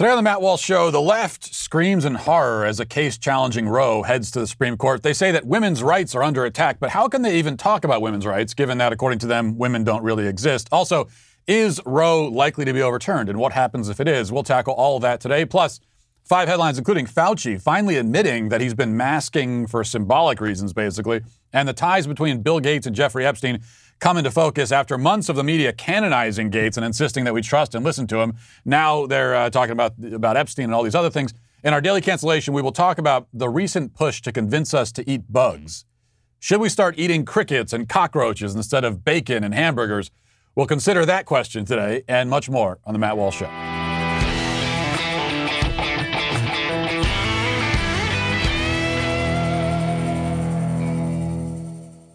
Today on the Matt Walsh Show, the left screams in horror as a case challenging Roe heads to the Supreme Court. They say that women's rights are under attack, but how can they even talk about women's rights given that, according to them, women don't really exist? Also, is Roe likely to be overturned, and what happens if it is? We'll tackle all of that today. Plus, five headlines, including Fauci finally admitting that he's been masking for symbolic reasons, basically, and the ties between Bill Gates and Jeffrey Epstein come into focus after months of the media canonizing Gates and insisting that we trust and listen to him. Now they're uh, talking about, about Epstein and all these other things. In our daily cancellation, we will talk about the recent push to convince us to eat bugs. Should we start eating crickets and cockroaches instead of bacon and hamburgers? We'll consider that question today and much more on The Matt Walsh Show.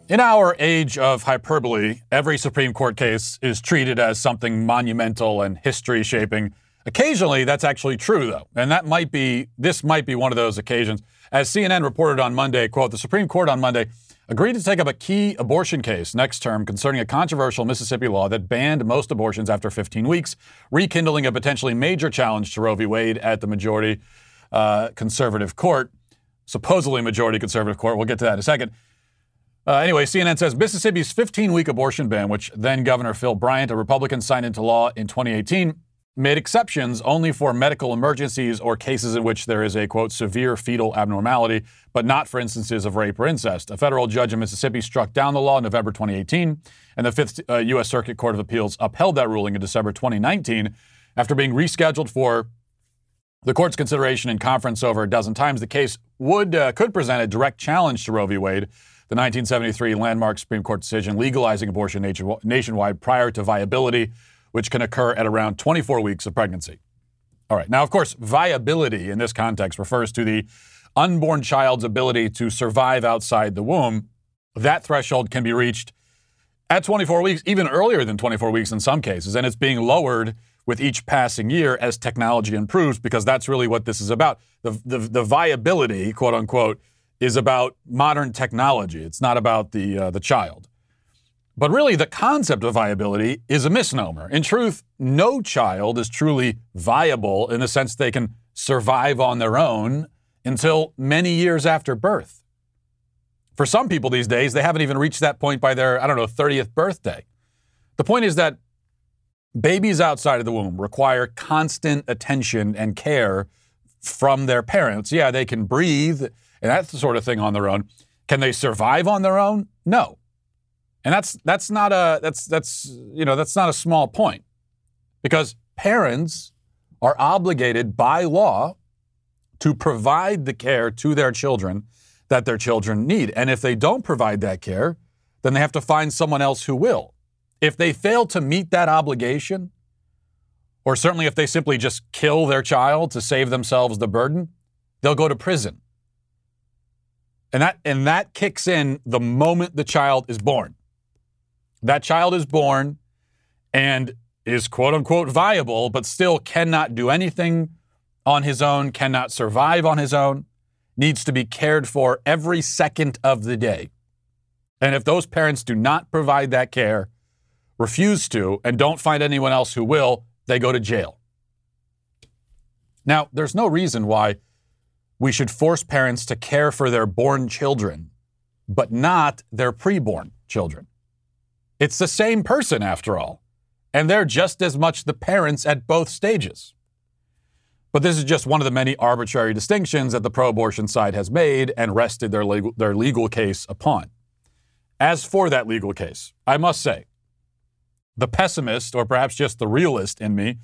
In our age of hyperbole, every Supreme Court case is treated as something monumental and history shaping. Occasionally, that's actually true, though, and that might be, this might be one of those occasions. As CNN reported on Monday, quote, the Supreme Court on Monday agreed to take up a key abortion case next term concerning a controversial Mississippi law that banned most abortions after 15 weeks, rekindling a potentially major challenge to Roe v. Wade at the majority uh, conservative court, supposedly majority conservative court. We'll get to that in a second. Uh, anyway, CNN says Mississippi's 15 week abortion ban, which then Governor Phil Bryant, a Republican, signed into law in 2018, made exceptions only for medical emergencies or cases in which there is a, quote, severe fetal abnormality, but not for instances of rape or incest. A federal judge in Mississippi struck down the law in November 2018, and the Fifth uh, U.S. Circuit Court of Appeals upheld that ruling in December 2019 after being rescheduled for the court's consideration in conference over a dozen times. The case would uh, could present a direct challenge to Roe v. Wade the 1973 landmark Supreme Court decision legalizing abortion nationwide prior to viability, which can occur at around 24 weeks of pregnancy. All right. Now, of course, viability in this context refers to the unborn child's ability to survive outside the womb. That threshold can be reached at 24 weeks, even earlier than 24 weeks in some cases, and it's being lowered with each passing year as technology improves because that's really what this is about. The, the, the viability, quote unquote, is about modern technology. It's not about the, uh, the child. But really, the concept of viability is a misnomer. In truth, no child is truly viable in the sense they can survive on their own until many years after birth. For some people these days, they haven't even reached that point by their, I don't know, 30th birthday. The point is that babies outside of the womb require constant attention and care from their parents. Yeah, they can breathe and that's the sort of thing on their own. Can they survive on their own? No. And that's that's not a that's that's you know that's not a small point. Because parents are obligated by law to provide the care to their children that their children need. And if they don't provide that care, then they have to find someone else who will. If they fail to meet that obligation, or certainly if they simply just kill their child to save themselves the burden, they'll go to prison. And that, and that kicks in the moment the child is born. That child is born and is quote unquote viable, but still cannot do anything on his own, cannot survive on his own, needs to be cared for every second of the day. And if those parents do not provide that care, refuse to, and don't find anyone else who will, they go to jail. Now, there's no reason why we should force parents to care for their born children, but not their preborn children. It's the same person, after all, and they're just as much the parents at both stages. But this is just one of the many arbitrary distinctions that the pro abortion side has made and rested their legal, their legal case upon. As for that legal case, I must say, the pessimist, or perhaps just the realist in me,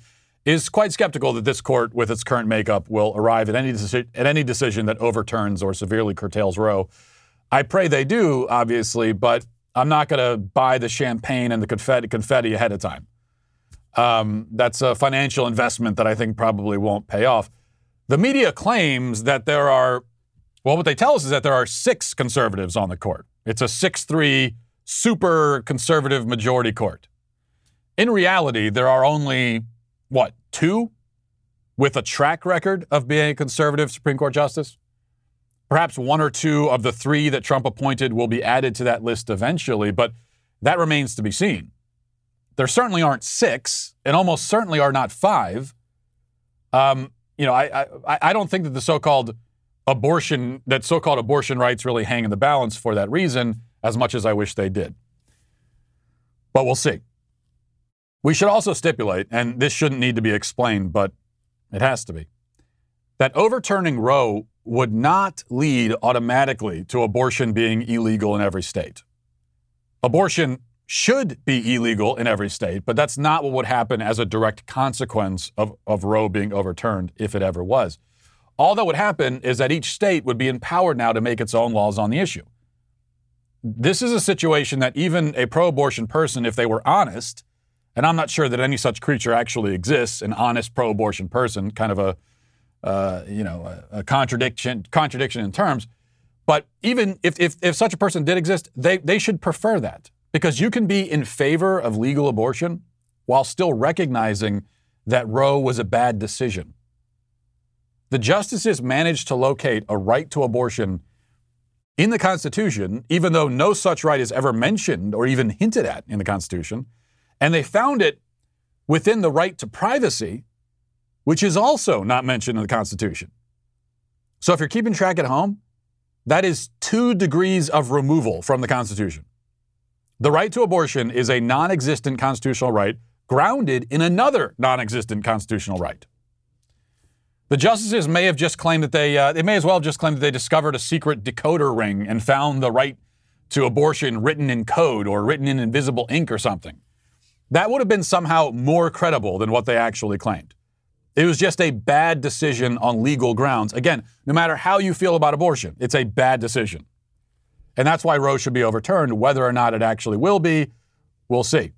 is quite skeptical that this court, with its current makeup, will arrive at any, deci- at any decision that overturns or severely curtails Roe. I pray they do, obviously, but I'm not going to buy the champagne and the confetti, confetti ahead of time. Um, that's a financial investment that I think probably won't pay off. The media claims that there are, well, what they tell us is that there are six conservatives on the court. It's a 6 3 super conservative majority court. In reality, there are only what, two with a track record of being a conservative Supreme Court justice? Perhaps one or two of the three that Trump appointed will be added to that list eventually, but that remains to be seen. There certainly aren't six, and almost certainly are not five. Um, you know, I, I, I don't think that the so-called abortion, that so-called abortion rights really hang in the balance for that reason, as much as I wish they did. But we'll see. We should also stipulate, and this shouldn't need to be explained, but it has to be, that overturning Roe would not lead automatically to abortion being illegal in every state. Abortion should be illegal in every state, but that's not what would happen as a direct consequence of, of Roe being overturned if it ever was. All that would happen is that each state would be empowered now to make its own laws on the issue. This is a situation that even a pro abortion person, if they were honest, and I'm not sure that any such creature actually exists, an honest pro abortion person, kind of a uh, you know, a, a, contradiction contradiction in terms. But even if, if, if such a person did exist, they, they should prefer that because you can be in favor of legal abortion while still recognizing that Roe was a bad decision. The justices managed to locate a right to abortion in the Constitution, even though no such right is ever mentioned or even hinted at in the Constitution. And they found it within the right to privacy, which is also not mentioned in the Constitution. So if you're keeping track at home, that is two degrees of removal from the Constitution. The right to abortion is a non existent constitutional right grounded in another non existent constitutional right. The justices may have just claimed that they, uh, they may as well have just claimed that they discovered a secret decoder ring and found the right to abortion written in code or written in invisible ink or something. That would have been somehow more credible than what they actually claimed. It was just a bad decision on legal grounds. Again, no matter how you feel about abortion, it's a bad decision. And that's why Roe should be overturned. Whether or not it actually will be, we'll see.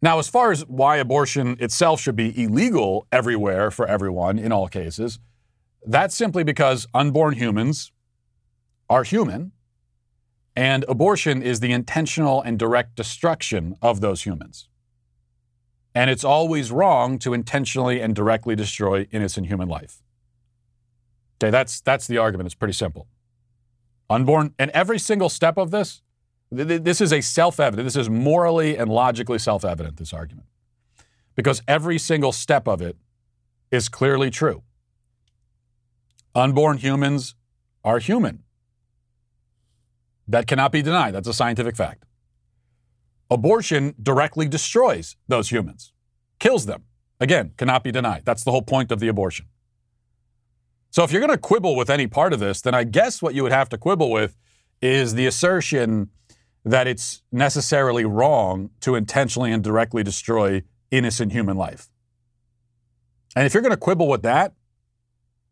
Now, as far as why abortion itself should be illegal everywhere for everyone in all cases, that's simply because unborn humans are human, and abortion is the intentional and direct destruction of those humans. And it's always wrong to intentionally and directly destroy innocent human life. Okay, that's, that's the argument. It's pretty simple. Unborn, and every single step of this, this is a self evident, this is morally and logically self evident, this argument. Because every single step of it is clearly true. Unborn humans are human. That cannot be denied. That's a scientific fact. Abortion directly destroys those humans, kills them. Again, cannot be denied. That's the whole point of the abortion. So if you're going to quibble with any part of this, then I guess what you would have to quibble with is the assertion that it's necessarily wrong to intentionally and directly destroy innocent human life. And if you're going to quibble with that,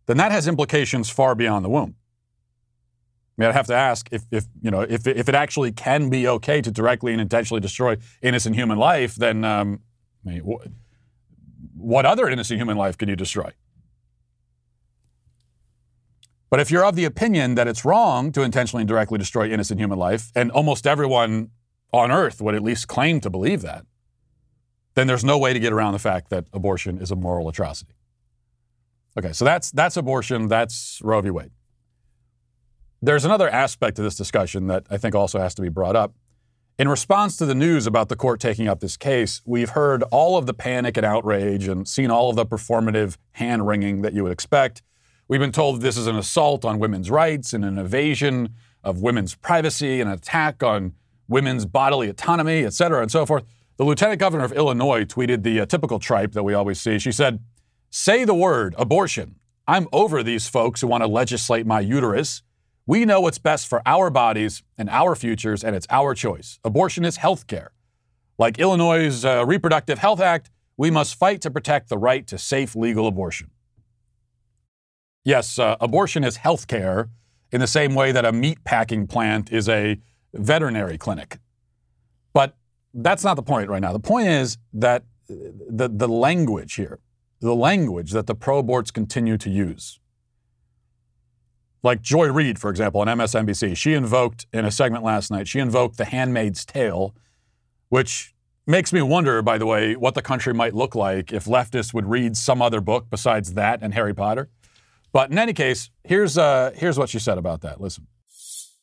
then that has implications far beyond the womb. I mean, I'd have to ask if, if you know if, if it actually can be okay to directly and intentionally destroy innocent human life, then um, I mean, what other innocent human life can you destroy? But if you're of the opinion that it's wrong to intentionally and directly destroy innocent human life, and almost everyone on earth would at least claim to believe that, then there's no way to get around the fact that abortion is a moral atrocity. Okay, so that's that's abortion, that's Roe v. Wade. There's another aspect to this discussion that I think also has to be brought up. In response to the news about the court taking up this case, we've heard all of the panic and outrage and seen all of the performative hand wringing that you would expect. We've been told this is an assault on women's rights and an invasion of women's privacy, an attack on women's bodily autonomy, et cetera, and so forth. The lieutenant governor of Illinois tweeted the uh, typical tripe that we always see. She said, Say the word abortion. I'm over these folks who want to legislate my uterus. We know what's best for our bodies and our futures, and it's our choice. Abortion is health care. Like Illinois' uh, Reproductive Health Act, we must fight to protect the right to safe legal abortion. Yes, uh, abortion is health care in the same way that a meat packing plant is a veterinary clinic. But that's not the point right now. The point is that the, the language here, the language that the pro aborts continue to use, like Joy Reid, for example, on MSNBC, she invoked in a segment last night, she invoked The Handmaid's Tale, which makes me wonder, by the way, what the country might look like if leftists would read some other book besides that and Harry Potter. But in any case, here's, uh, here's what she said about that. Listen.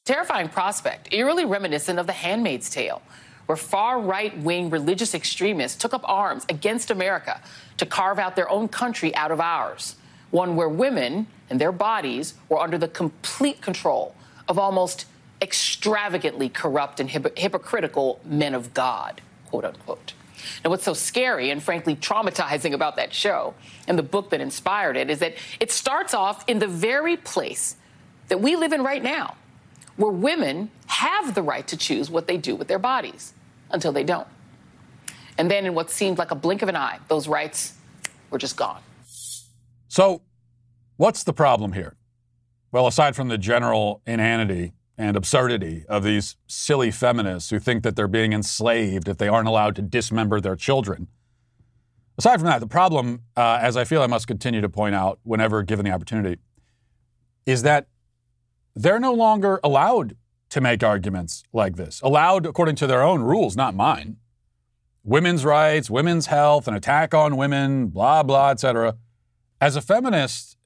Terrifying prospect, eerily reminiscent of The Handmaid's Tale. where far right wing religious extremists took up arms against America to carve out their own country out of ours. One where women and their bodies were under the complete control of almost extravagantly corrupt and hypocritical men of God, quote unquote. Now, what's so scary and frankly traumatizing about that show and the book that inspired it is that it starts off in the very place that we live in right now, where women have the right to choose what they do with their bodies until they don't. And then, in what seemed like a blink of an eye, those rights were just gone. So, what's the problem here? Well, aside from the general inanity and absurdity of these silly feminists who think that they're being enslaved if they aren't allowed to dismember their children. Aside from that, the problem, uh, as I feel I must continue to point out whenever given the opportunity, is that they're no longer allowed to make arguments like this, allowed according to their own rules, not mine. Women's rights, women's health, an attack on women, blah, blah, etc. As a feminist,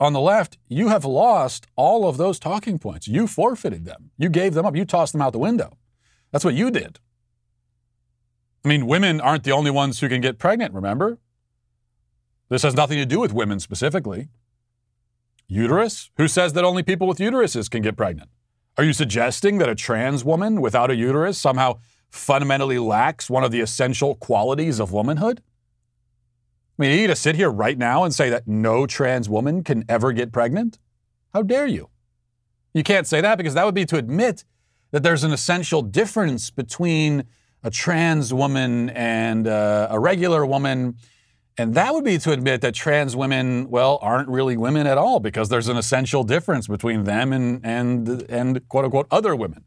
on the left, you have lost all of those talking points. You forfeited them. You gave them up. You tossed them out the window. That's what you did. I mean, women aren't the only ones who can get pregnant, remember? This has nothing to do with women specifically. Uterus? Who says that only people with uteruses can get pregnant? Are you suggesting that a trans woman without a uterus somehow fundamentally lacks one of the essential qualities of womanhood? I mean, are you going to sit here right now and say that no trans woman can ever get pregnant? How dare you? You can't say that because that would be to admit that there's an essential difference between a trans woman and uh, a regular woman. And that would be to admit that trans women, well, aren't really women at all because there's an essential difference between them and, and, and quote unquote other women.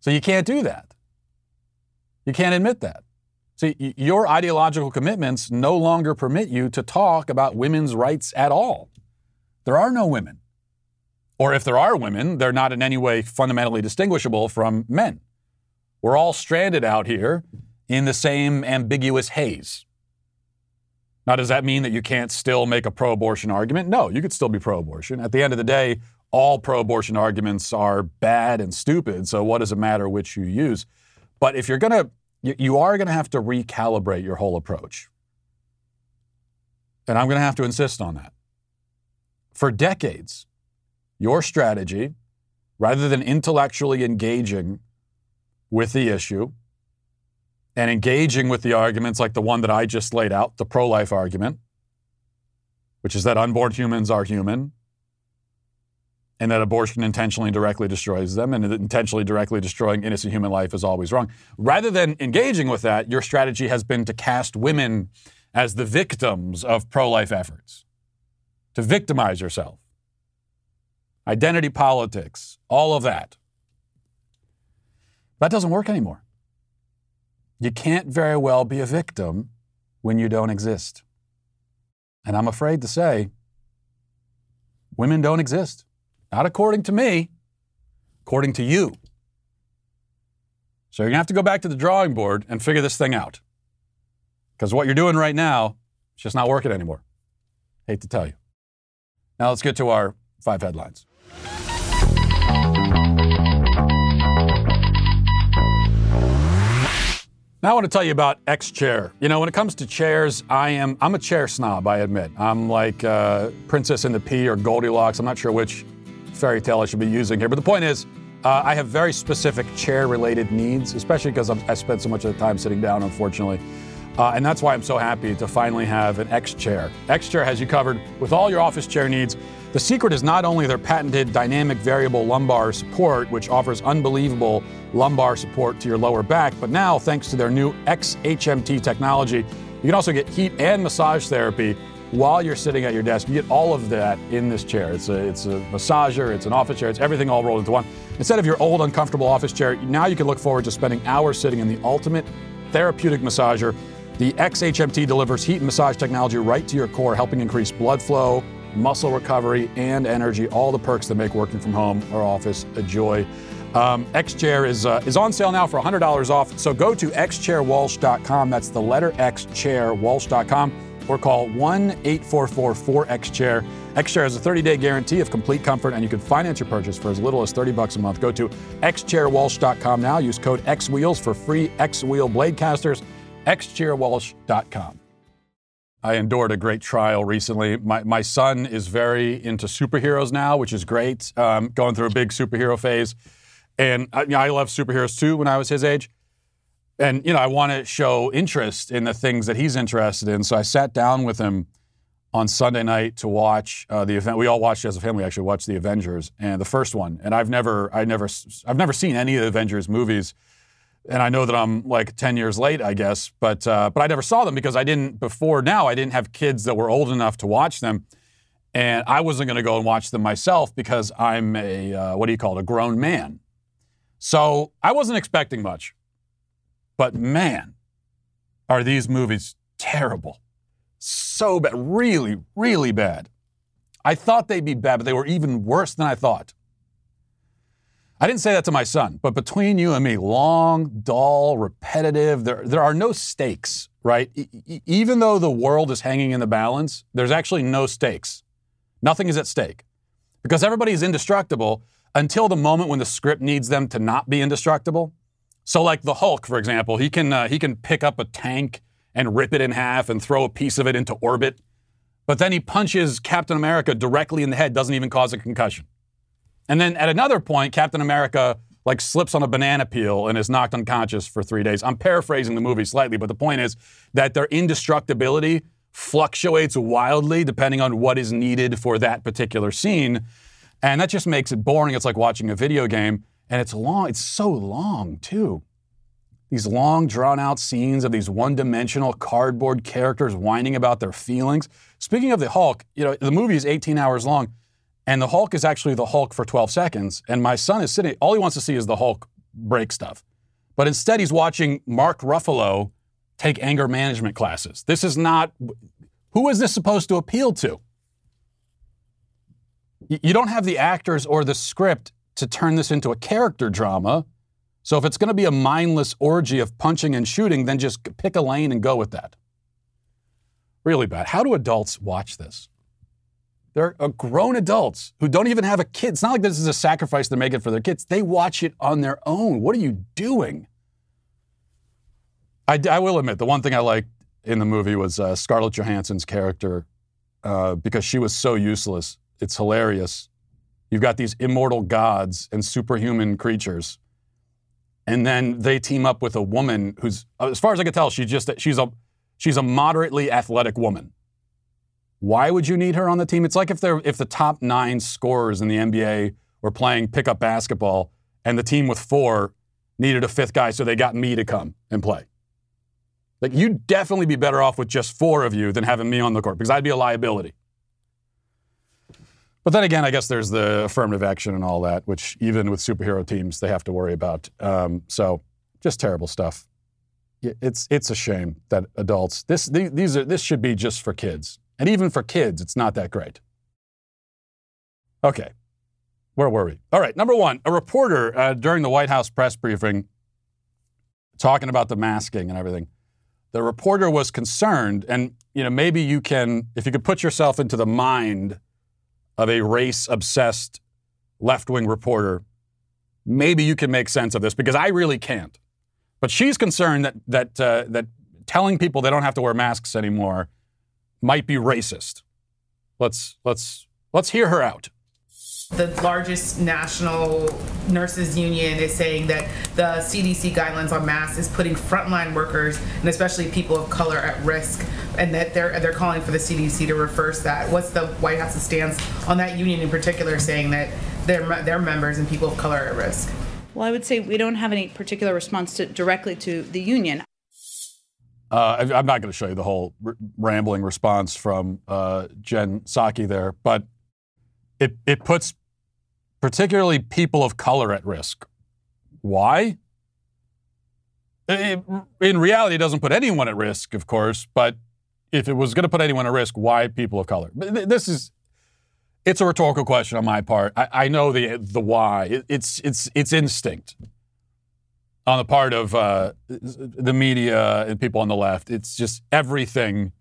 So you can't do that. You can't admit that. See, your ideological commitments no longer permit you to talk about women's rights at all. There are no women. Or if there are women, they're not in any way fundamentally distinguishable from men. We're all stranded out here in the same ambiguous haze. Now, does that mean that you can't still make a pro abortion argument? No, you could still be pro abortion. At the end of the day, all pro abortion arguments are bad and stupid, so what does it matter which you use? But if you're going to you, you are going to have to recalibrate your whole approach. And I'm going to have to insist on that. For decades, your strategy, rather than intellectually engaging with the issue and engaging with the arguments like the one that I just laid out, the pro life argument, which is that unborn humans are human and that abortion intentionally and directly destroys them, and intentionally directly destroying innocent human life is always wrong. Rather than engaging with that, your strategy has been to cast women as the victims of pro life efforts, to victimize yourself. Identity politics, all of that. That doesn't work anymore. You can't very well be a victim when you don't exist. And I'm afraid to say, women don't exist. Not according to me, according to you. So you're going to have to go back to the drawing board and figure this thing out. Because what you're doing right now is just not working anymore. Hate to tell you. Now let's get to our five headlines. Now I want to tell you about X Chair. You know, when it comes to chairs, I am I'm a chair snob. I admit. I'm like uh, Princess in the Pea or Goldilocks. I'm not sure which fairy tale I should be using here. But the point is, uh, I have very specific chair related needs, especially because i spent so much of the time sitting down, unfortunately. Uh, and that's why I'm so happy to finally have an X Chair. X Chair has you covered with all your office chair needs. The secret is not only their patented dynamic variable lumbar support, which offers unbelievable lumbar support to your lower back, but now, thanks to their new XHMT technology, you can also get heat and massage therapy while you're sitting at your desk. You get all of that in this chair. It's a, it's a massager, it's an office chair, it's everything all rolled into one. Instead of your old uncomfortable office chair, now you can look forward to spending hours sitting in the ultimate therapeutic massager. The XHMT delivers heat and massage technology right to your core, helping increase blood flow, muscle recovery, and energy. All the perks that make working from home or office a joy. Um, X-Chair is, uh, is on sale now for $100 off. So go to xchairwalsh.com. That's the letter X, chair, walsh.com or call 1 844 4XChair. XChair has a 30 day guarantee of complete comfort, and you can finance your purchase for as little as 30 bucks a month. Go to xchairwalsh.com now. Use code XWheels for free X Wheel blade casters. xchairwalsh.com. I endured a great trial recently. My, my son is very into superheroes now, which is great, um, going through a big superhero phase. And I, you know, I love superheroes too when I was his age. And, you know, I want to show interest in the things that he's interested in. So I sat down with him on Sunday night to watch uh, the event. We all watched as a family, actually, watched the Avengers and the first one. And I've never, I never, I've never seen any of the Avengers movies and I know that I'm like 10 years late, I guess, but uh, but I never saw them because I didn't before now. I didn't have kids that were old enough to watch them, and I wasn't going to go and watch them myself because I'm a uh, what do you call it, a grown man. So I wasn't expecting much, but man, are these movies terrible, so bad, really, really bad. I thought they'd be bad, but they were even worse than I thought. I didn't say that to my son, but between you and me, long, dull, repetitive, there, there are no stakes, right? E- even though the world is hanging in the balance, there's actually no stakes. Nothing is at stake because everybody is indestructible until the moment when the script needs them to not be indestructible. So, like the Hulk, for example, he can, uh, he can pick up a tank and rip it in half and throw a piece of it into orbit, but then he punches Captain America directly in the head, doesn't even cause a concussion. And then at another point, Captain America like slips on a banana peel and is knocked unconscious for three days. I'm paraphrasing the movie slightly, but the point is that their indestructibility fluctuates wildly depending on what is needed for that particular scene. And that just makes it boring. It's like watching a video game. And it's long, it's so long too. These long, drawn out scenes of these one dimensional cardboard characters whining about their feelings. Speaking of the Hulk, you know, the movie is 18 hours long. And the Hulk is actually the Hulk for 12 seconds. And my son is sitting, all he wants to see is the Hulk break stuff. But instead, he's watching Mark Ruffalo take anger management classes. This is not, who is this supposed to appeal to? You don't have the actors or the script to turn this into a character drama. So if it's going to be a mindless orgy of punching and shooting, then just pick a lane and go with that. Really bad. How do adults watch this? They're grown adults who don't even have a kid. It's not like this is a sacrifice they're making for their kids. They watch it on their own. What are you doing? I, I will admit, the one thing I liked in the movie was uh, Scarlett Johansson's character uh, because she was so useless. It's hilarious. You've got these immortal gods and superhuman creatures, and then they team up with a woman who's, uh, as far as I can tell, she's just she's a she's a moderately athletic woman why would you need her on the team? It's like if they're if the top nine scorers in the NBA were playing pickup basketball and the team with four needed a fifth guy, so they got me to come and play. Like you'd definitely be better off with just four of you than having me on the court because I'd be a liability. But then again, I guess there's the affirmative action and all that, which even with superhero teams they have to worry about. Um, so just terrible stuff. It's it's a shame that adults this these are this should be just for kids. And even for kids, it's not that great. Okay, where were we? All right, number one, a reporter uh, during the White House press briefing talking about the masking and everything. The reporter was concerned, and you know maybe you can, if you could put yourself into the mind of a race-obsessed left-wing reporter, maybe you can make sense of this because I really can't. But she's concerned that that uh, that telling people they don't have to wear masks anymore might be racist. Let's let's let's hear her out. The largest national nurses union is saying that the CDC guidelines on masks is putting frontline workers and especially people of color at risk, and that they're they're calling for the CDC to reverse that. What's the White House's stance on that union in particular, saying that their their members and people of color are at risk? Well, I would say we don't have any particular response to, directly to the union. Uh, I'm not going to show you the whole r- rambling response from uh, Jen Psaki there, but it, it puts particularly people of color at risk. Why? It, in reality, it doesn't put anyone at risk, of course, but if it was going to put anyone at risk, why people of color? This is, it's a rhetorical question on my part. I, I know the, the why. It, it's, it's, it's instinct on the part of uh, the media and people on the left. It's just everything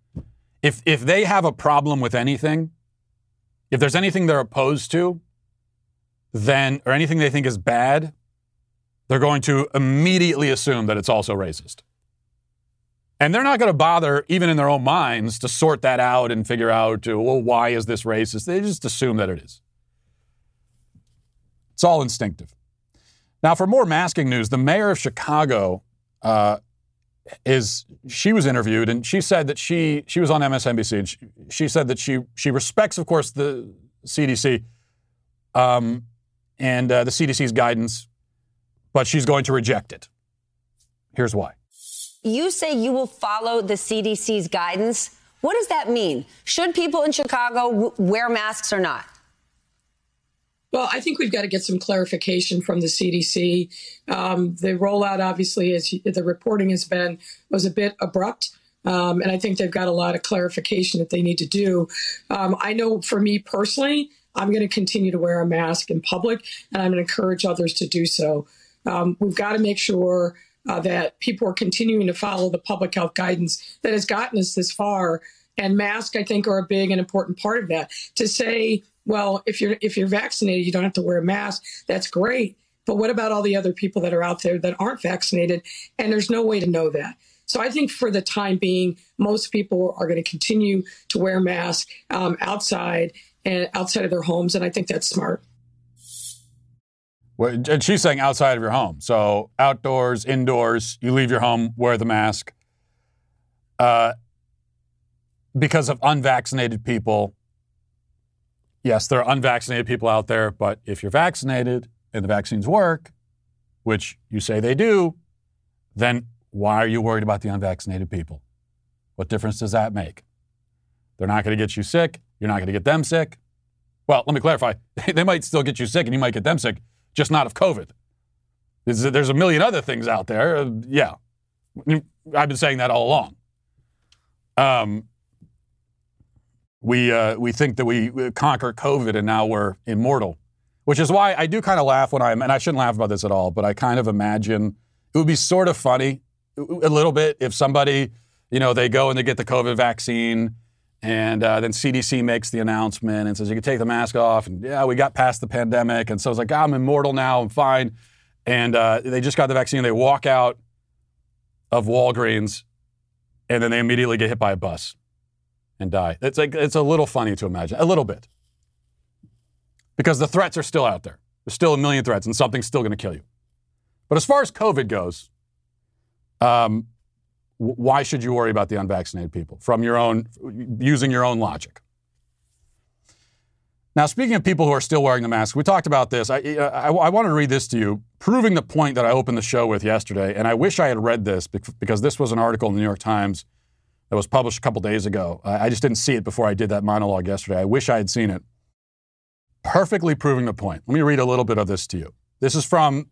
if if they have a problem with anything, if there's anything they're opposed to, then or anything they think is bad, they're going to immediately assume that it's also racist. And they're not going to bother, even in their own minds, to sort that out and figure out, well, why is this racist? They just assume that it is. It's all instinctive. Now, for more masking news, the mayor of Chicago uh, is she was interviewed and she said that she she was on MSNBC and she, she said that she she respects, of course, the CDC um, and uh, the CDC's guidance, but she's going to reject it. Here's why. You say you will follow the CDC's guidance. What does that mean? Should people in Chicago w- wear masks or not? Well, I think we've got to get some clarification from the CDC. Um, the rollout, obviously, as the reporting has been, was a bit abrupt. Um, and I think they've got a lot of clarification that they need to do. Um, I know for me personally, I'm going to continue to wear a mask in public, and I'm going to encourage others to do so. Um, we've got to make sure uh, that people are continuing to follow the public health guidance that has gotten us this far. And masks, I think, are a big and important part of that. To say well, if you're if you're vaccinated, you don't have to wear a mask. That's great. But what about all the other people that are out there that aren't vaccinated? And there's no way to know that. So I think for the time being, most people are going to continue to wear masks um, outside and outside of their homes, and I think that's smart. Well, and she's saying outside of your home. So outdoors, indoors, you leave your home, wear the mask. Uh, because of unvaccinated people, yes, there are unvaccinated people out there, but if you're vaccinated and the vaccines work, which you say they do, then why are you worried about the unvaccinated people? What difference does that make? They're not going to get you sick. You're not going to get them sick. Well, let me clarify. they might still get you sick and you might get them sick, just not of COVID. There's a million other things out there. Uh, yeah. I've been saying that all along. Um, we, uh, we think that we conquer COVID and now we're immortal, which is why I do kind of laugh when I'm, and I shouldn't laugh about this at all, but I kind of imagine it would be sort of funny a little bit if somebody, you know, they go and they get the COVID vaccine and uh, then CDC makes the announcement and says you can take the mask off and yeah, we got past the pandemic. And so it's like, oh, I'm immortal now, I'm fine. And uh, they just got the vaccine. They walk out of Walgreens and then they immediately get hit by a bus and die. It's like it's a little funny to imagine, a little bit, because the threats are still out there. There's still a million threats, and something's still going to kill you. But as far as COVID goes, um, why should you worry about the unvaccinated people from your own using your own logic? Now, speaking of people who are still wearing the mask, we talked about this. I, I, I wanted to read this to you, proving the point that I opened the show with yesterday. And I wish I had read this because this was an article in the New York Times that was published a couple days ago. I just didn't see it before I did that monologue yesterday. I wish I had seen it. Perfectly proving the point. Let me read a little bit of this to you. This is from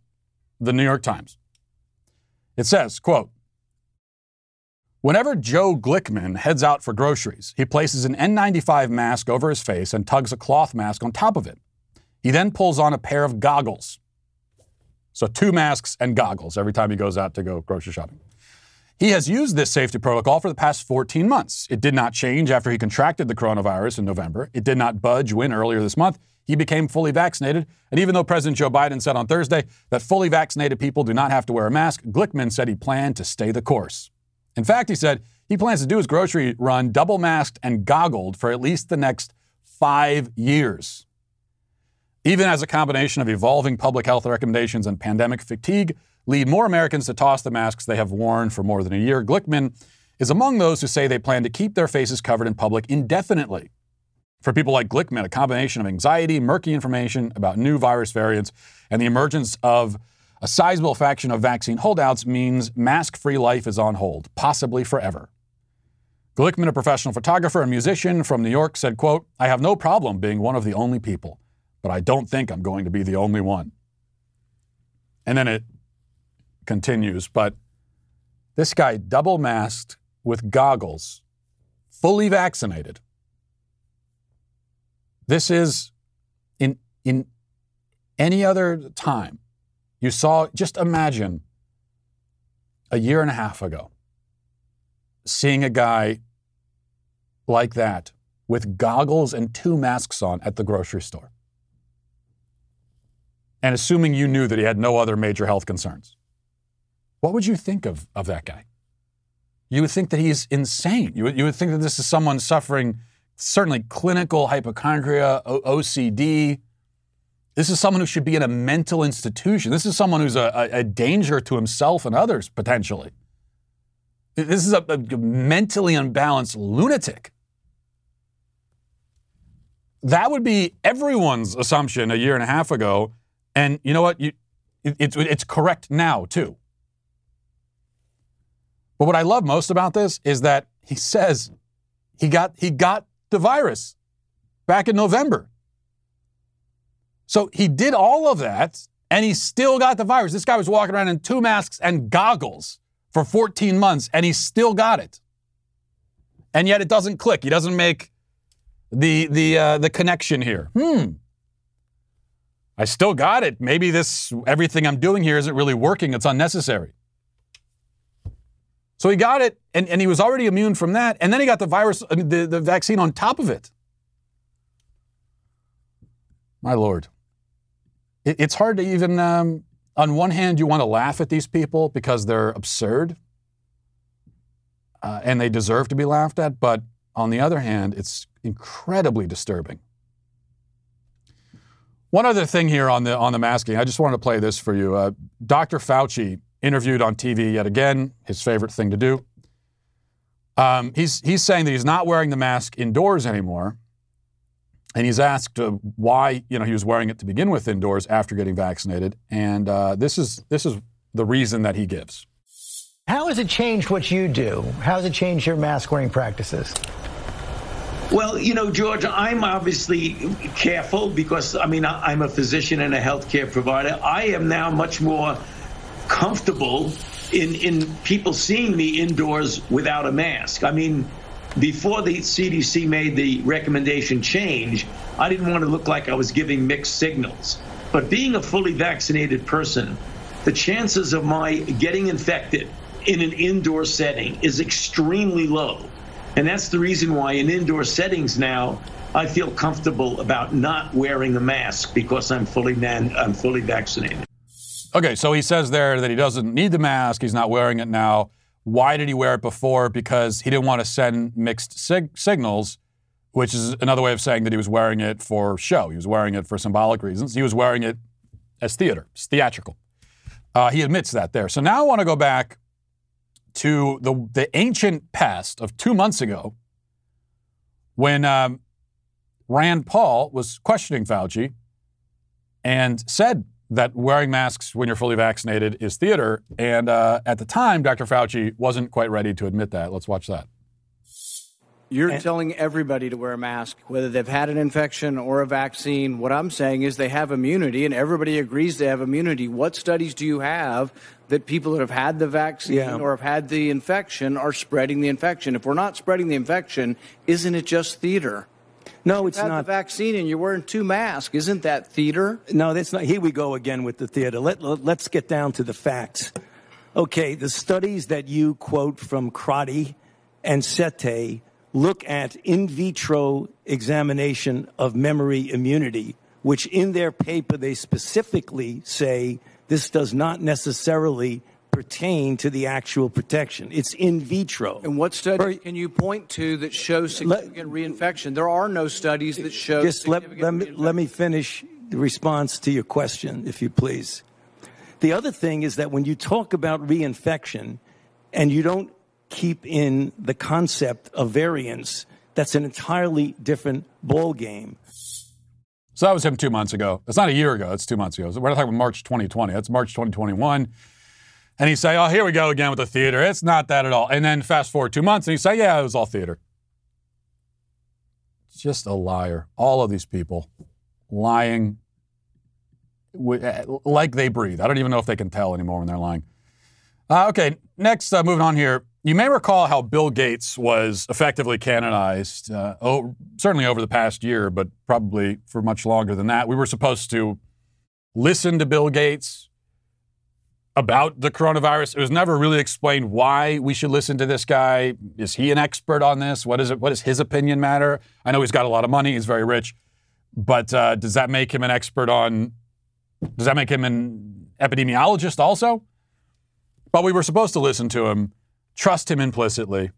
the New York Times. It says, quote, Whenever Joe Glickman heads out for groceries, he places an N95 mask over his face and tugs a cloth mask on top of it. He then pulls on a pair of goggles. So, two masks and goggles every time he goes out to go grocery shopping. He has used this safety protocol for the past 14 months. It did not change after he contracted the coronavirus in November. It did not budge when earlier this month he became fully vaccinated. And even though President Joe Biden said on Thursday that fully vaccinated people do not have to wear a mask, Glickman said he planned to stay the course. In fact, he said he plans to do his grocery run double masked and goggled for at least the next five years. Even as a combination of evolving public health recommendations and pandemic fatigue, lead more Americans to toss the masks they have worn for more than a year. Glickman is among those who say they plan to keep their faces covered in public indefinitely. For people like Glickman, a combination of anxiety, murky information about new virus variants, and the emergence of a sizable faction of vaccine holdouts means mask free life is on hold, possibly forever. Glickman, a professional photographer and musician from New York, said, quote, I have no problem being one of the only people, but I don't think I'm going to be the only one. And then it continues, but this guy double masked with goggles, fully vaccinated. This is in in any other time. You saw just imagine a year and a half ago seeing a guy like that with goggles and two masks on at the grocery store. And assuming you knew that he had no other major health concerns, what would you think of, of that guy? You would think that he's insane. You would, you would think that this is someone suffering certainly clinical hypochondria, o- OCD. This is someone who should be in a mental institution. This is someone who's a, a, danger to himself and others, potentially. This is a, a mentally unbalanced lunatic. That would be everyone's assumption a year and a half ago. And you know what? You, it, it's, it's correct now, too. But what I love most about this is that he says he got, he got the virus back in November. So he did all of that and he still got the virus. This guy was walking around in two masks and goggles for 14 months and he still got it. And yet it doesn't click. He doesn't make the the uh, the connection here. Hmm. I still got it. Maybe this everything I'm doing here isn't really working. It's unnecessary. So he got it, and, and he was already immune from that, and then he got the virus, the, the vaccine on top of it. My lord, it, it's hard to even. Um, on one hand, you want to laugh at these people because they're absurd, uh, and they deserve to be laughed at. But on the other hand, it's incredibly disturbing. One other thing here on the on the masking, I just wanted to play this for you. Uh, Dr. Fauci interviewed on TV yet again, his favorite thing to do. Um, he's he's saying that he's not wearing the mask indoors anymore, and he's asked uh, why you know he was wearing it to begin with indoors after getting vaccinated, and uh, this is this is the reason that he gives. How has it changed what you do? How has it changed your mask wearing practices? Well, you know, George, I'm obviously careful because, I mean, I'm a physician and a healthcare provider. I am now much more comfortable in, in people seeing me indoors without a mask. I mean, before the CDC made the recommendation change, I didn't want to look like I was giving mixed signals. But being a fully vaccinated person, the chances of my getting infected in an indoor setting is extremely low. And that's the reason why in indoor settings now, I feel comfortable about not wearing a mask because I'm fully man, I'm fully vaccinated. Okay, so he says there that he doesn't need the mask. He's not wearing it now. Why did he wear it before? Because he didn't want to send mixed sig- signals, which is another way of saying that he was wearing it for show. He was wearing it for symbolic reasons. He was wearing it as theater, it's theatrical. Uh, he admits that there. So now I want to go back to the, the ancient past of two months ago when um, Rand Paul was questioning Fauci and said that wearing masks when you're fully vaccinated is theater. And uh, at the time, Dr. Fauci wasn't quite ready to admit that. Let's watch that. You're telling everybody to wear a mask, whether they've had an infection or a vaccine. What I'm saying is they have immunity, and everybody agrees they have immunity. What studies do you have that people that have had the vaccine Yeah. or have had the infection are spreading the infection? If we're not spreading the infection, isn't it just theater? No, it's not. the vaccine and you're wearing two masks. Isn't that theater? No, that's not. Here we go again with the theater. Let, let, us get down to the facts. Okay, the studies that you quote from Crotty and Sette look at in vitro examination of memory immunity, which in their paper they specifically say this does not necessarily pertain to the actual protection. It's in vitro. And what studies can you point to that show significant reinfection? There are no studies that show Just let, significant let, me, let me finish the response to your question, if you please. The other thing is that when you talk about reinfection and you don't keep in the concept of variants, that's an entirely different ball game. So that was him two months ago. It's not a year ago. It's two months ago. We're not talking about March 2020. That's March 2021. And he say, "Oh, here we go again with the theater. It's not that at all." And then fast forward two months, and he say, "Yeah, it was all theater." Just a liar. All of these people lying like they breathe. I don't even know if they can tell anymore when they're lying. Uh, okay, next, uh, moving on here. You may recall how Bill Gates was effectively canonized, uh, oh, certainly over the past year, but probably for much longer than that. We were supposed to listen to Bill Gates, about the coronavirus. It was never really explained why we should listen to this guy. Is he an expert on this? What is it? What does his opinion matter? I know he's got a lot of money. He's very rich, but uh, does that make him an expert on? Does that make him an epidemiologist also? But we were supposed to listen to him, trust him implicitly.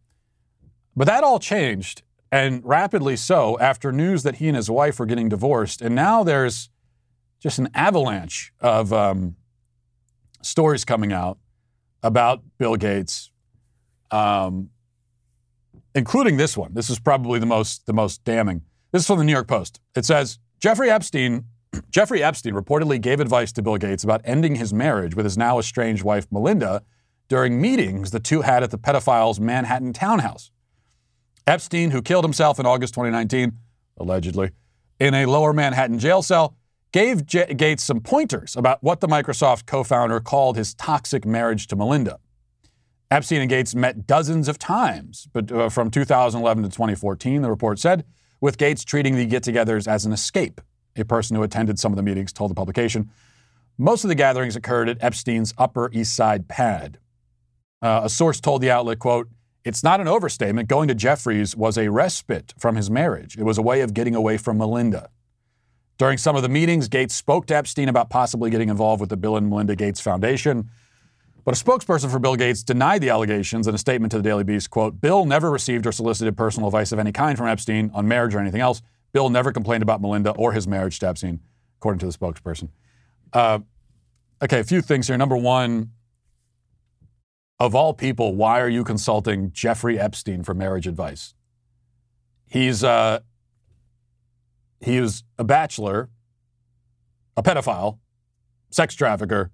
But that all changed, and rapidly so, after news that he and his wife were getting divorced. And now there's just an avalanche of um, stories coming out about Bill Gates, um, including this one. This is probably the most the most damning. This is from the New York Post. It says Jeffrey Epstein. Jeffrey Epstein reportedly gave advice to Bill Gates about ending his marriage with his now estranged wife Melinda during meetings the two had at the pedophile's Manhattan townhouse. Epstein, who killed himself in August 2019, allegedly, in a lower Manhattan jail cell, gave J- Gates some pointers about what the Microsoft co founder called his toxic marriage to Melinda. Epstein and Gates met dozens of times, but uh, from 2011 to 2014, the report said, with Gates treating the get togethers as an escape. A person who attended some of the meetings told the publication. Most of the gatherings occurred at Epstein's Upper East Side pad. Uh, a source told the outlet, quote, it's not an overstatement. Going to Jeffrey's was a respite from his marriage. It was a way of getting away from Melinda. During some of the meetings, Gates spoke to Epstein about possibly getting involved with the Bill and Melinda Gates Foundation. But a spokesperson for Bill Gates denied the allegations in a statement to the Daily Beast, quote, Bill never received or solicited personal advice of any kind from Epstein on marriage or anything else. Bill never complained about Melinda or his marriage to Epstein, according to the spokesperson. Uh, okay, a few things here. Number one, of all people, why are you consulting Jeffrey Epstein for marriage advice? He's uh, he was a bachelor, a pedophile, sex trafficker,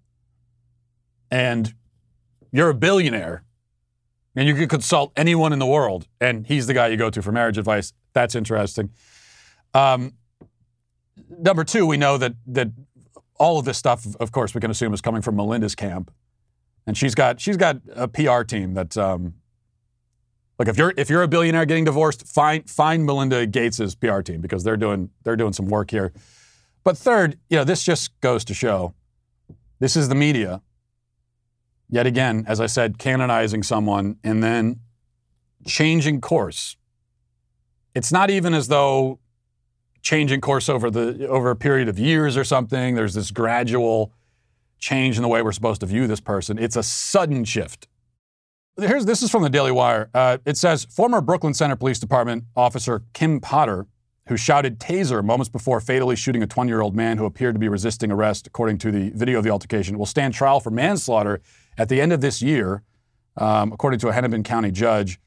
and you're a billionaire, and you could consult anyone in the world, and he's the guy you go to for marriage advice. That's interesting. Um, number two, we know that that all of this stuff, of course, we can assume is coming from Melinda's camp and she's got she's got a PR team that um, like if you're if you're a billionaire getting divorced, find find Melinda Gates's PR team because they're doing they're doing some work here. But third, you know, this just goes to show this is the media. Yet again, as I said, canonizing someone and then changing course. It's not even as though changing course over the over a period of years or something. There's this gradual change in the way we're supposed to view this person. It's a sudden shift. Here's this is from the Daily Wire. Uh, it says former Brooklyn Center Police Department officer Kim Potter, who shouted "taser" moments before fatally shooting a 20-year-old man who appeared to be resisting arrest, according to the video of the altercation, will stand trial for manslaughter at the end of this year, um, according to a Hennepin County judge.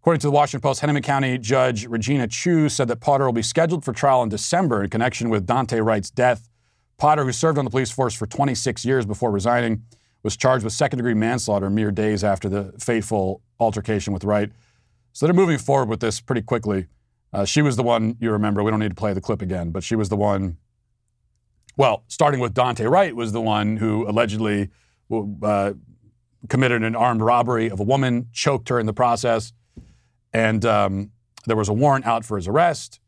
According to the Washington Post, Hennepin County Judge Regina Chu said that Potter will be scheduled for trial in December in connection with Daunte Wright's death Potter, who served on the police force for 26 years before resigning, was charged with second degree manslaughter mere days after the fateful altercation with Wright. So they're moving forward with this pretty quickly. Uh, she was the one, you remember, we don't need to play the clip again, but she was the one, well, starting with Daunte Wright, was the one who allegedly uh, committed an armed robbery of a woman, choked her in the process, and um, there was a warrant out for his arrest,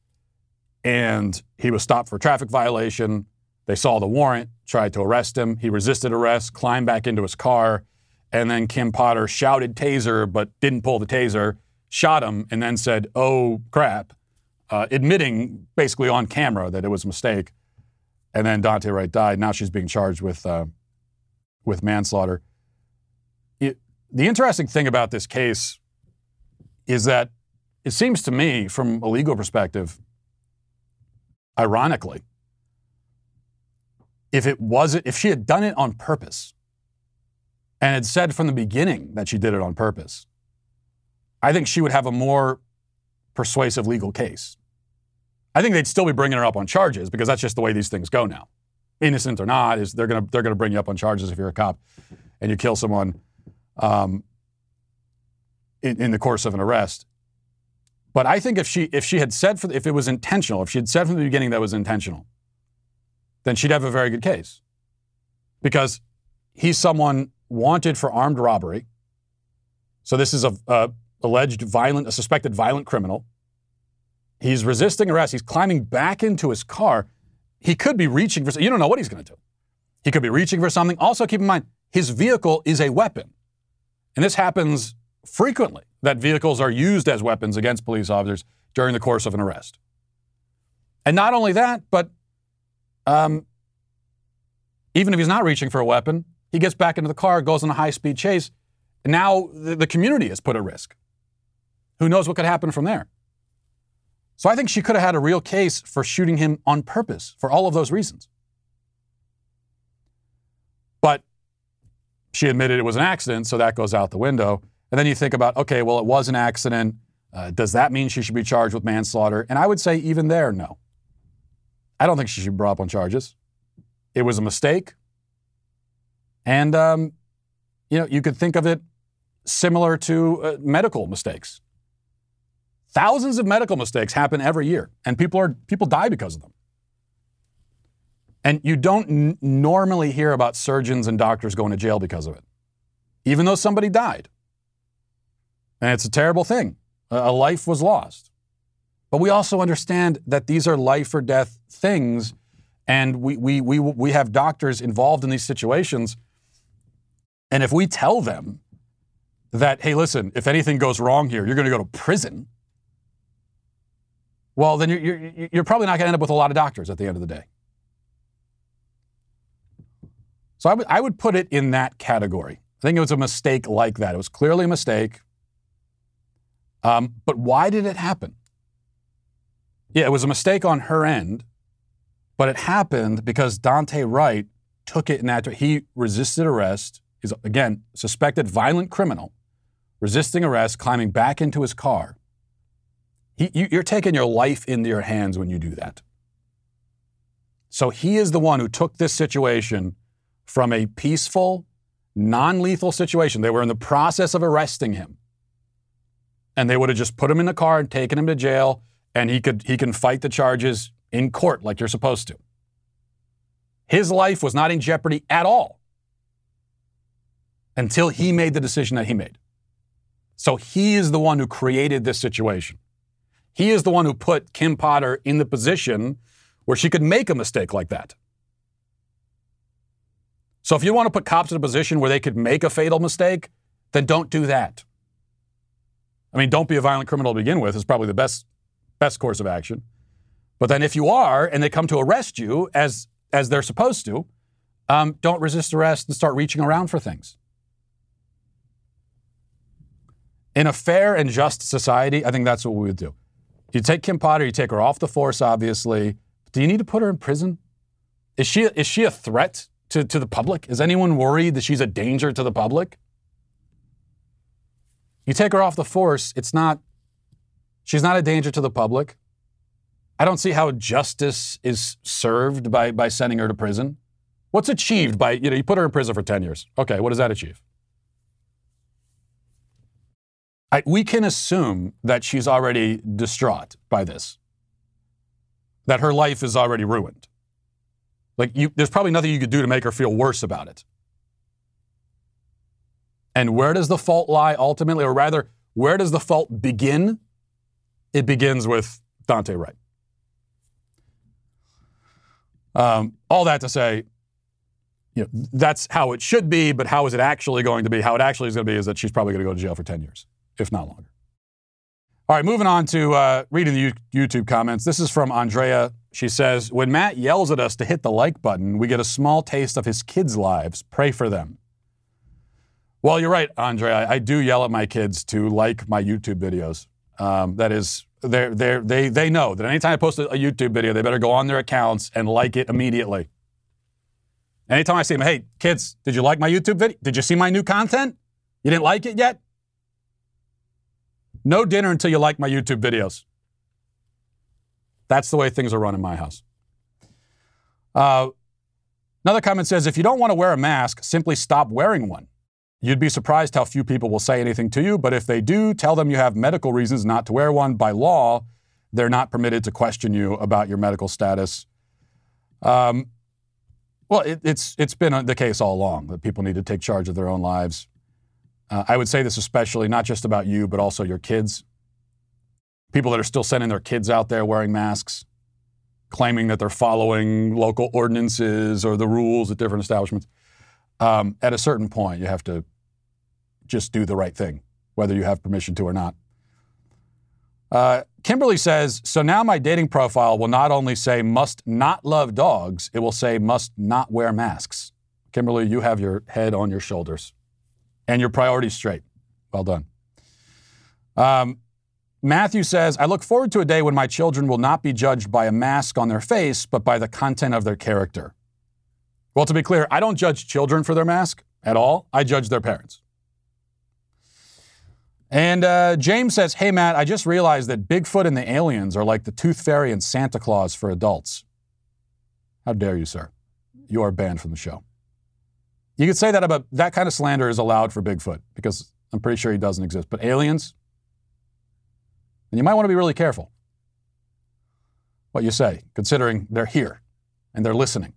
and he was stopped for traffic violation. They saw the warrant, tried to arrest him. He resisted arrest, climbed back into his car, and then Kim Potter shouted taser but didn't pull the taser, shot him, and then said, oh crap, uh, admitting basically on camera that it was a mistake. And then Daunte Wright died. Now she's being charged with, uh, with manslaughter. It, the interesting thing about this case is that it seems to me, from a legal perspective, ironically, if it wasn't, if she had done it on purpose and had said from the beginning that she did it on purpose, I think she would have a more persuasive legal case. I think they'd still be bringing her up on charges because that's just the way these things go now. Innocent or not, is they're gonna they're gonna bring you up on charges if you're a cop and you kill someone um, in, in the course of an arrest. But I think if she if she had said for, if it was intentional, if she had said from the beginning that was intentional, then she'd have a very good case. Because he's someone wanted for armed robbery. So this is a, a alleged violent, a suspected violent criminal. He's resisting arrest. He's climbing back into his car. He could be reaching for. You don't know what he's going to do. He could be reaching for something. Also, keep in mind his vehicle is a weapon. And this happens frequently that vehicles are used as weapons against police officers during the course of an arrest. And not only that, but um, even if he's not reaching for a weapon, he gets back into the car, goes on a high speed chase. Now the, the community is put at risk. Who knows what could happen from there? So I think she could have had a real case for shooting him on purpose for all of those reasons. But she admitted it was an accident, so that goes out the window. And then you think about, okay, well, it was an accident. Uh, does that mean she should be charged with manslaughter? And I would say, even there, no. I don't think she should be brought up on charges. It was a mistake. And, um, you know, you could think of it similar to uh, medical mistakes. Thousands of medical mistakes happen every year, and people, are, people die because of them. And you don't n- normally hear about surgeons and doctors going to jail because of it, even though somebody died. And it's a terrible thing. A life was lost. But we also understand that these are life or death things, and we, we, we, we have doctors involved in these situations. And if we tell them that, hey, listen, if anything goes wrong here, you're going to go to prison, well, then you're, you're, you're probably not going to end up with a lot of doctors at the end of the day. So I, w- I would put it in that category. I think it was a mistake like that. It was clearly a mistake. Um, but why did it happen? Yeah, it was a mistake on her end, but it happened because Daunte Wright took it in that he resisted arrest. He's again suspected violent criminal, resisting arrest, climbing back into his car. He, you, you're taking your life into your hands when you do that. So he is the one who took this situation from a peaceful, non lethal situation. They were in the process of arresting him. And they would have just put him in the car and taken him to jail, and he, could, he can fight the charges in court like you're supposed to. His life was not in jeopardy at all until he made the decision that he made. So he is the one who created this situation. He is the one who put Kim Potter in the position where she could make a mistake like that. So if you want to put cops in a position where they could make a fatal mistake, then don't do that. I mean, don't be a violent criminal to begin with is probably the best best course of action. But then if you are and they come to arrest you as as they're supposed to, um, don't resist arrest and start reaching around for things. In a fair and just society, I think that's what we would do. You take Kim Potter, you take her off the force, obviously. Do you need to put her in prison? Is she, is she a threat to, to the public? Is anyone worried that she's a danger to the public? You take her off the force, it's not, she's not a danger to the public. I don't see how justice is served by, by sending her to prison. What's achieved by, you know, you put her in prison for 10 years. Okay, what does that achieve? I, we can assume that she's already distraught by this, that her life is already ruined. Like, you, there's probably nothing you could do to make her feel worse about it. And where does the fault lie ultimately, or rather, where does the fault begin? It begins with Daunte Wright. Um, all that to say, you know, that's how it should be, but how is it actually going to be? How it actually is going to be is that she's probably going to go to jail for 10 years if not longer. All right, moving on to uh, reading the YouTube comments. This is from Andrea. She says, When Matt yells at us to hit the like button, we get a small taste of his kids' lives. Pray for them. Well, you're right, Andrea. I, do yell at my kids to like my YouTube videos. Um, that is, they're, they're, they they know that anytime I post a, a YouTube video, they better go on their accounts and like it immediately. Anytime I see them, hey, kids, did you like my YouTube video? Did you see my new content? You didn't like it yet? No dinner until you like my YouTube videos. That's the way things are run in my house. Uh, another comment says if you don't want to wear a mask, simply stop wearing one. You'd be surprised how few people will say anything to you, but if they do, tell them you have medical reasons not to wear one. By law, they're not permitted to question you about your medical status. Um, well, it, it's it's been the case all along that people need to take charge of their own lives. Uh, I would say this especially not just about you, but also your kids. People that are still sending their kids out there wearing masks, claiming that they're following local ordinances or the rules at different establishments. Um, at a certain point, you have to just do the right thing, whether you have permission to or not. Uh, Kimberly says, so now my dating profile will not only say must not love dogs, it will say must not wear masks. Kimberly, you have your head on your shoulders and your priorities straight. Well done. Um, Matthew says, I look forward to a day when my children will not be judged by a mask on their face, but by the content of their character. Well, to be clear, I don't judge children for their mask at all. I judge their parents. And uh, James says, Hey, Matt, I just realized that Bigfoot and the aliens are like the Tooth Fairy and Santa Claus for adults. How dare you, sir? You are banned from the show. You could say that about that kind of slander is allowed for Bigfoot because I'm pretty sure he doesn't exist. But aliens, and you might want to be really careful what you say, considering they're here and they're listening.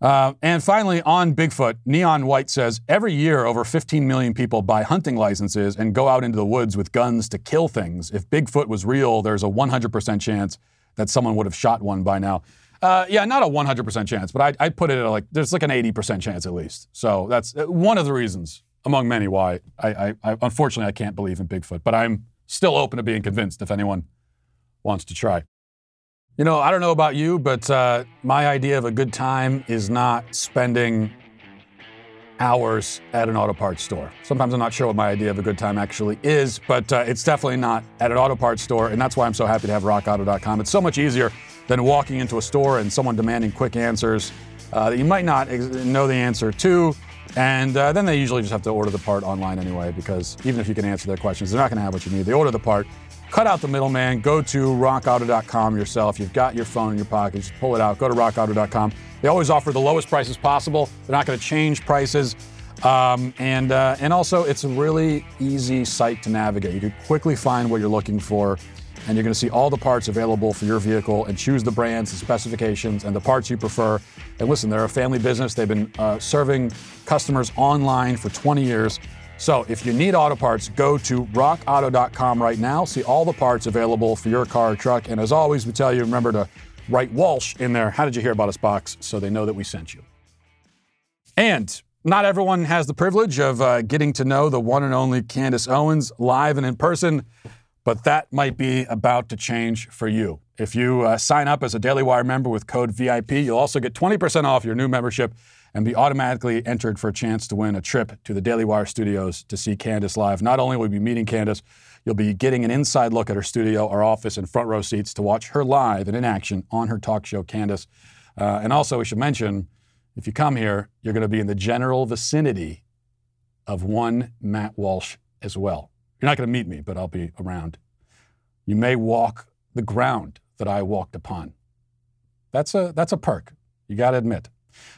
Uh, and finally, on Bigfoot, Neon White says every year over 15 million people buy hunting licenses and go out into the woods with guns to kill things. If Bigfoot was real, there's a 100% chance that someone would have shot one by now. Uh, yeah, not a 100% chance, but I'd, I'd, put it at like, there's like an 80% chance at least. So that's uh, one of the reasons, among many, why I, I, I unfortunately I can't believe in Bigfoot. But I'm still open to being convinced if anyone wants to try. You know, I don't know about you, but uh, my idea of a good time is not spending hours at an auto parts store. Sometimes I'm not sure what my idea of a good time actually is, but uh, it's definitely not at an auto parts store, and that's why I'm so happy to have rockauto.com. It's so much easier than walking into a store and someone demanding quick answers uh, that you might not ex- know the answer to. And uh, then they usually just have to order the part online anyway, because even if you can answer their questions, they're not going to have what you need. They order the part, cut out the middleman, go to rockauto.com yourself. You've got your phone in your pocket, just pull it out, go to rockauto.com. They always offer the lowest prices possible. They're not going to change prices. Um, and, uh, and also, it's a really easy site to navigate. You can quickly find what you're looking for, and you're going to see all the parts available for your vehicle and choose the brands, the specifications, and the parts you prefer. And listen, they're a family business. They've been uh, serving customers online for 20 years. So if you need auto parts, go to rockauto.com right now. See all the parts available for your car or truck. And as always, we tell you remember to write Walsh in there. How did you hear about us box so they know that we sent you? And not everyone has the privilege of uh, getting to know the one and only Candace Owens live and in person, but that might be about to change for you. If you uh, sign up as a Daily Wire member with code VIP, you'll also get 20% off your new membership and be automatically entered for a chance to win a trip to the Daily Wire studios to see Candace live. Not only will you be meeting Candace, you'll be getting an inside look at her studio, our office, and front row seats to watch her live and in action on her talk show, Candace. Uh, and also, we should mention if you come here, you're going to be in the general vicinity of one Matt Walsh as well. You're not going to meet me, but I'll be around. You may walk the ground that I walked upon. That's a, that's a perk, you got to admit.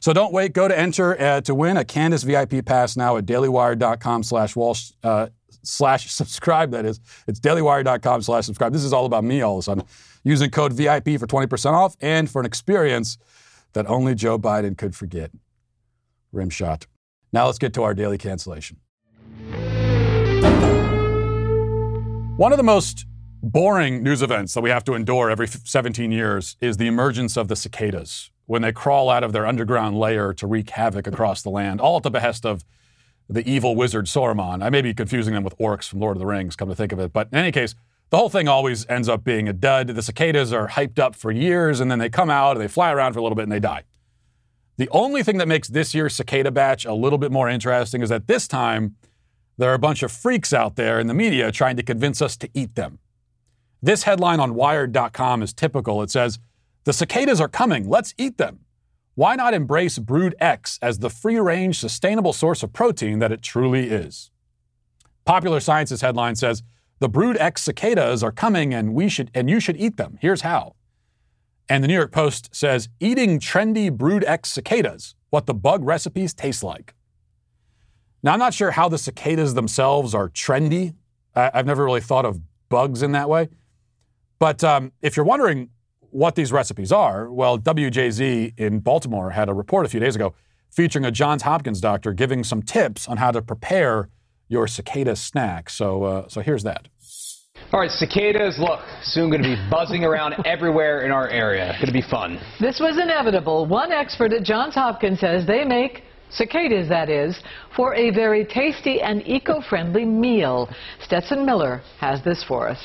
So don't wait. Go to enter uh, to win a Candace VIP pass now at dailywire.com slash Walsh uh, slash subscribe. That is, it's dailywire.com slash subscribe. This is all about me all of a sudden. Using code VIP for 20% off and for an experience that only Joe Biden could forget. Rim shot. Now let's get to our daily cancellation. One of the most boring news events that we have to endure every 17 years is the emergence of the cicadas when they crawl out of their underground lair to wreak havoc across the land, all at the behest of the evil wizard Saruman. I may be confusing them with orcs from Lord of the Rings, come to think of it. But in any case, the whole thing always ends up being a dud. The cicadas are hyped up for years, and then they come out and they fly around for a little bit and they die. The only thing that makes this year's cicada batch a little bit more interesting is that this time there are a bunch of freaks out there in the media trying to convince us to eat them. This headline on Wired.com is typical. It says, the cicadas are coming. Let's eat them. Why not embrace Brood X as the free range, sustainable source of protein that it truly is? Popular Science's headline says the Brood X cicadas are coming and we should and you should eat them. Here's how. And the New York Post says eating trendy Brood X cicadas, what the bug recipes taste like. Now I'm not sure how the cicadas themselves are trendy. I, have never really thought of bugs in that way. But um, if you're wondering what these recipes are, well, WJZ in Baltimore had a report a few days ago featuring a Johns Hopkins doctor giving some tips on how to prepare your cicada snack. So, uh, so here's that. All right, cicadas, look, soon going to be buzzing around everywhere in our area. Going to be fun. This was inevitable. One expert at Johns Hopkins says they make cicadas, that is, for a very tasty and eco-friendly meal. Stetson Miller has this for us.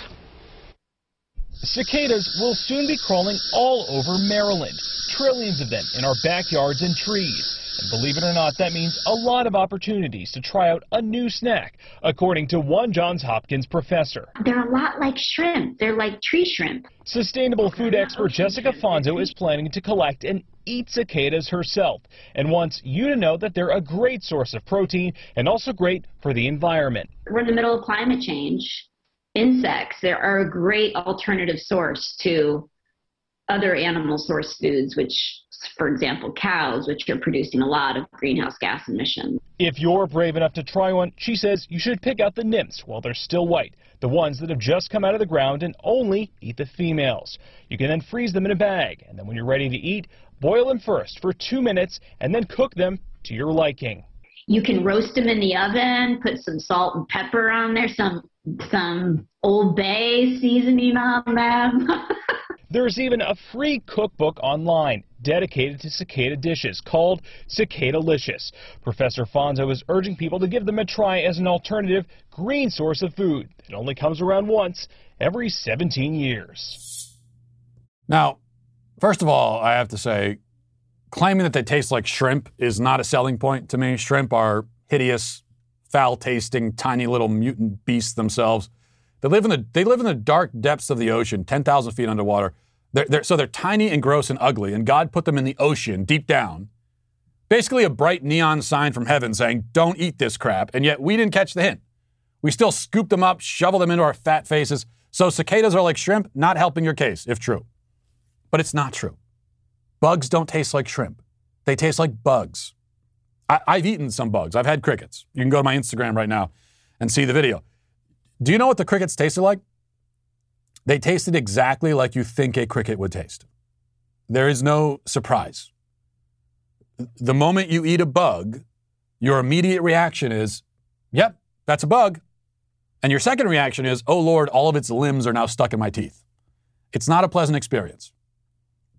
Cicadas will soon be crawling all over Maryland, trillions of them in our backyards and trees. And believe it or not, that means a lot of opportunities to try out a new snack, according to one Johns Hopkins professor. They're a lot like shrimp. They're like tree shrimp. Sustainable food expert Jessica Fanzo is planning to collect and eat cicadas herself and wants you to know that they're a great source of protein and also great for the environment. We're in the middle of climate change insects they are a great alternative source to other animal source foods, which, for example, cows, which are producing a lot of greenhouse gas emissions. If you're brave enough to try one, she says you should pick out the nymphs while they're still white, the ones that have just come out of the ground and only eat the females. You can then freeze them in a bag, and then when you're ready to eat, boil them first for two minutes and then cook them to your liking. You can roast them in the oven, put some salt and pepper on there, some some Old Bay seasoning on them. There's even a free cookbook online dedicated to cicada dishes called Cicadalicious. Professor Fanzo is urging people to give them a try as an alternative green source of food that only comes around once every 17 years. Now, first of all, I have to say, claiming that they taste like shrimp is not a selling point to me. Shrimp are hideous, foul tasting, tiny little mutant beasts themselves. They live in the they live in the dark depths of the ocean, 10,000 feet underwater. They're, they're, so they're tiny and gross and ugly, and God put them in the ocean deep down. Basically, a bright neon sign from heaven saying, "Don't eat this crap." And yet we didn't catch the hint. We still scoop them up, shovel them into our fat faces. So cicadas are like shrimp, not helping your case, if true. But it's not true. Bugs don't taste like shrimp. They taste like bugs. I, I've eaten some bugs. I've had crickets. You can go to my Instagram right now and see the video. Do you know what the crickets tasted like? They tasted exactly like you think a cricket would taste. There is no surprise. The moment you eat a bug, your immediate reaction is, yep, that's a bug. And your second reaction is, oh Lord, all of its limbs are now stuck in my teeth. It's not a pleasant experience.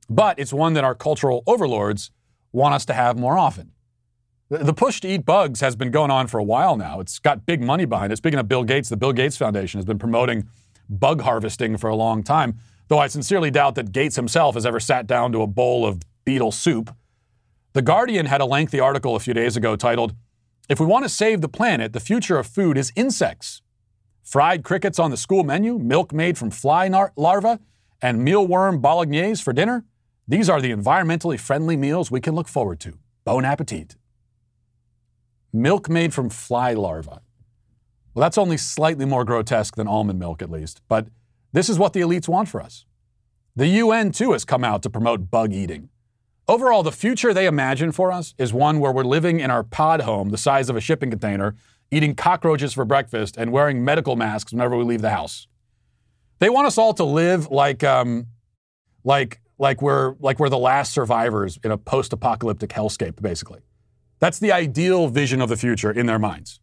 But it's one that our cultural overlords want us to have more often. The push to eat bugs has been going on for a while now. It's got big money behind it. Speaking of Bill Gates, the Bill Gates Foundation has been promoting bug harvesting for a long time, though I sincerely doubt that Gates himself has ever sat down to a bowl of beetle soup. The Guardian had a lengthy article a few days ago titled, If we want to save the planet, the future of food is insects. Fried crickets on the school menu, milk made from fly nar- larvae, and mealworm bolognese for dinner? These are the environmentally friendly meals we can look forward to. Bon appetit. Milk made from fly larvae. Well, that's only slightly more grotesque than almond milk, at least. But this is what the elites want for us. The UN, too, has come out to promote bug eating. Overall, the future they imagine for us is one where we're living in our pod home the size of a shipping container, eating cockroaches for breakfast, and wearing medical masks whenever we leave the house. They want us all to live like, um, like, like we're like we're the last survivors in a post-apocalyptic hellscape, basically. That's the ideal vision of the future in their minds.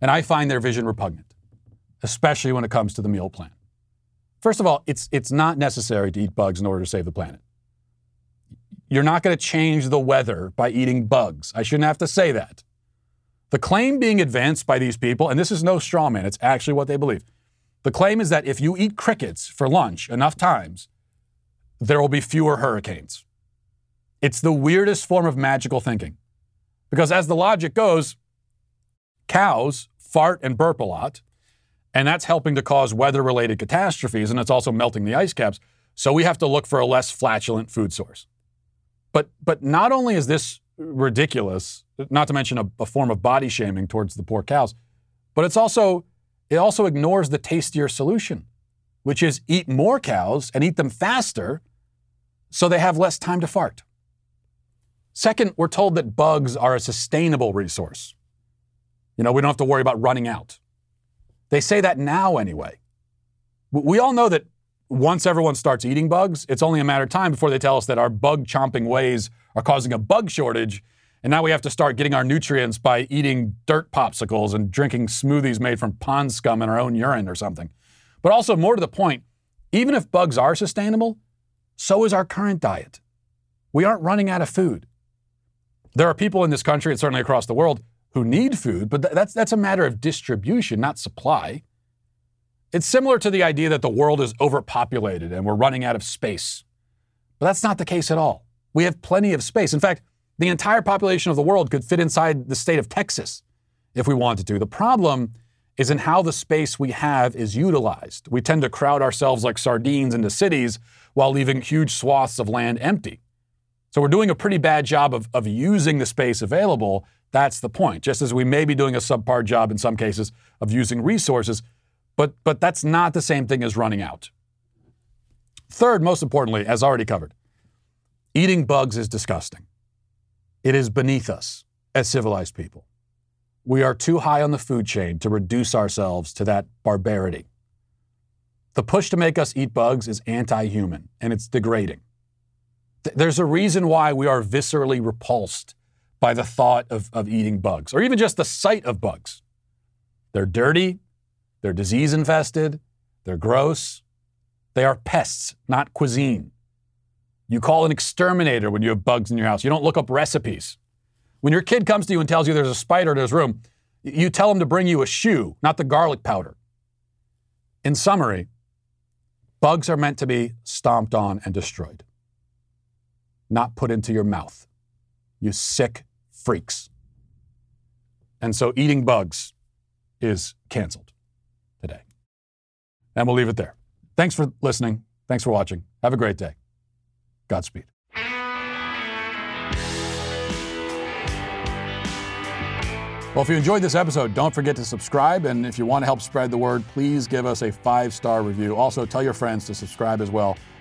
And I find their vision repugnant, especially when it comes to the meal plan. First of all, it's, it's not necessary to eat bugs in order to save the planet. You're not going to change the weather by eating bugs. I shouldn't have to say that. The claim being advanced by these people, and this is no straw man, it's actually what they believe. The claim is that if you eat crickets for lunch enough times, there will be fewer hurricanes. It's the weirdest form of magical thinking. Because as the logic goes, cows fart and burp a lot, and that's helping to cause weather related catastrophes, and it's also melting the ice caps. So we have to look for a less flatulent food source. But, but not only is this ridiculous, not to mention a, a form of body shaming towards the poor cows, but it's also, it also ignores the tastier solution, which is eat more cows and eat them faster so they have less time to fart. Second, we're told that bugs are a sustainable resource. You know, we don't have to worry about running out. They say that now anyway. We all know that once everyone starts eating bugs, it's only a matter of time before they tell us that our bug chomping ways are causing a bug shortage. And now we have to start getting our nutrients by eating dirt popsicles and drinking smoothies made from pond scum in our own urine or something. But also, more to the point, even if bugs are sustainable, so is our current diet. We aren't running out of food. There are people in this country and certainly across the world who need food, but th- that's, that's a matter of distribution, not supply. It's similar to the idea that the world is overpopulated and we're running out of space. But that's not the case at all. We have plenty of space. In fact, the entire population of the world could fit inside the state of Texas if we wanted to. The problem is in how the space we have is utilized. We tend to crowd ourselves like sardines into cities while leaving huge swaths of land empty. So we're doing a pretty bad job of, of using the space available. That's the point. Just as we may be doing a subpar job in some cases of using resources, but, but that's not the same thing as running out. Third, most importantly, as already covered, eating bugs is disgusting. It is beneath us as civilized people. We are too high on the food chain to reduce ourselves to that barbarity. The push to make us eat bugs is anti human and it's degrading. There's a reason why we are viscerally repulsed by the thought of, of eating bugs, or even just the sight of bugs. They're dirty, they're disease infested, they're gross, they are pests, not cuisine. You call an exterminator when you have bugs in your house. You don't look up recipes. When your kid comes to you and tells you there's a spider in his room, you tell him to bring you a shoe, not the garlic powder. In summary, bugs are meant to be stomped on and destroyed not put into your mouth. You sick freaks. And so eating bugs is canceled today. And we'll leave it there. Thanks for listening. Thanks for watching. Have a great day. Godspeed. Well, if you enjoyed this episode, don't forget to subscribe. And if you want to help spread the word, please give us a five star review. Also, tell your friends to subscribe as well.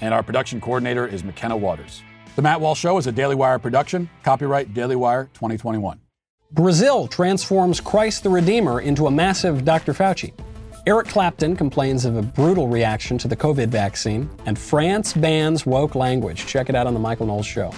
and our production coordinator is McKenna Waters. The Matt Walsh Show is a Daily Wire production, copyright Daily Wire 2021. Brazil transforms Christ the Redeemer into a massive Dr. Fauci. Eric Clapton complains of a brutal reaction to the COVID vaccine, and France bans woke language. Check it out on The Michael Knowles Show.